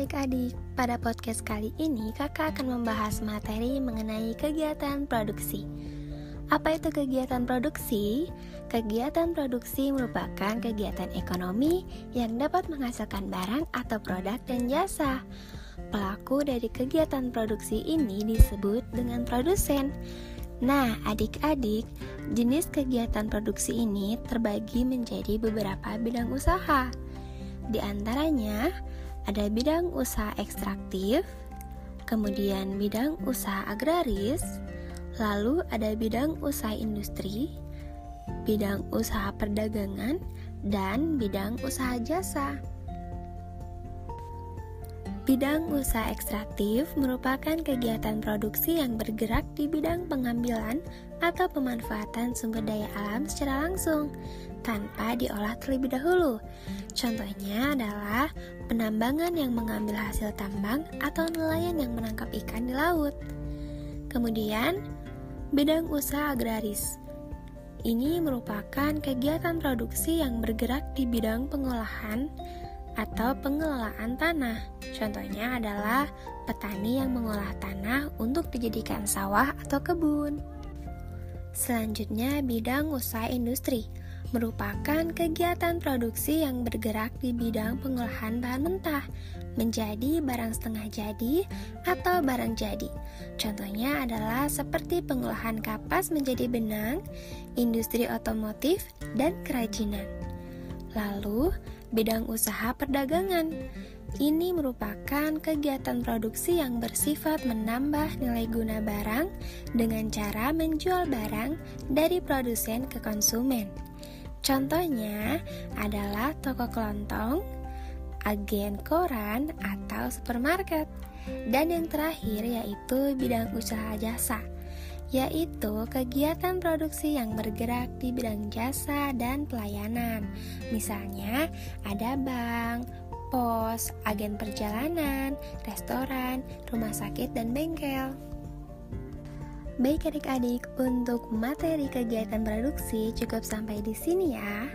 adik-adik, pada podcast kali ini kakak akan membahas materi mengenai kegiatan produksi. Apa itu kegiatan produksi? Kegiatan produksi merupakan kegiatan ekonomi yang dapat menghasilkan barang atau produk dan jasa. Pelaku dari kegiatan produksi ini disebut dengan produsen. Nah, adik-adik, jenis kegiatan produksi ini terbagi menjadi beberapa bidang usaha. Di antaranya, ada bidang usaha ekstraktif, kemudian bidang usaha agraris, lalu ada bidang usaha industri, bidang usaha perdagangan, dan bidang usaha jasa. Bidang usaha ekstraktif merupakan kegiatan produksi yang bergerak di bidang pengambilan atau pemanfaatan sumber daya alam secara langsung tanpa diolah terlebih dahulu. Contohnya adalah penambangan yang mengambil hasil tambang atau nelayan yang menangkap ikan di laut. Kemudian, bidang usaha agraris. Ini merupakan kegiatan produksi yang bergerak di bidang pengolahan atau pengelolaan tanah. Contohnya adalah petani yang mengolah tanah untuk dijadikan sawah atau kebun. Selanjutnya, bidang usaha industri merupakan kegiatan produksi yang bergerak di bidang pengolahan bahan mentah menjadi barang setengah jadi atau barang jadi. Contohnya adalah seperti pengolahan kapas menjadi benang, industri otomotif, dan kerajinan. Lalu, bidang usaha perdagangan. Ini merupakan kegiatan produksi yang bersifat menambah nilai guna barang dengan cara menjual barang dari produsen ke konsumen. Contohnya adalah toko kelontong, agen koran, atau supermarket. Dan yang terakhir yaitu bidang usaha jasa yaitu kegiatan produksi yang bergerak di bidang jasa dan pelayanan. Misalnya, ada bank, pos, agen perjalanan, restoran, rumah sakit, dan bengkel. Baik adik-adik, untuk materi kegiatan produksi cukup sampai di sini ya.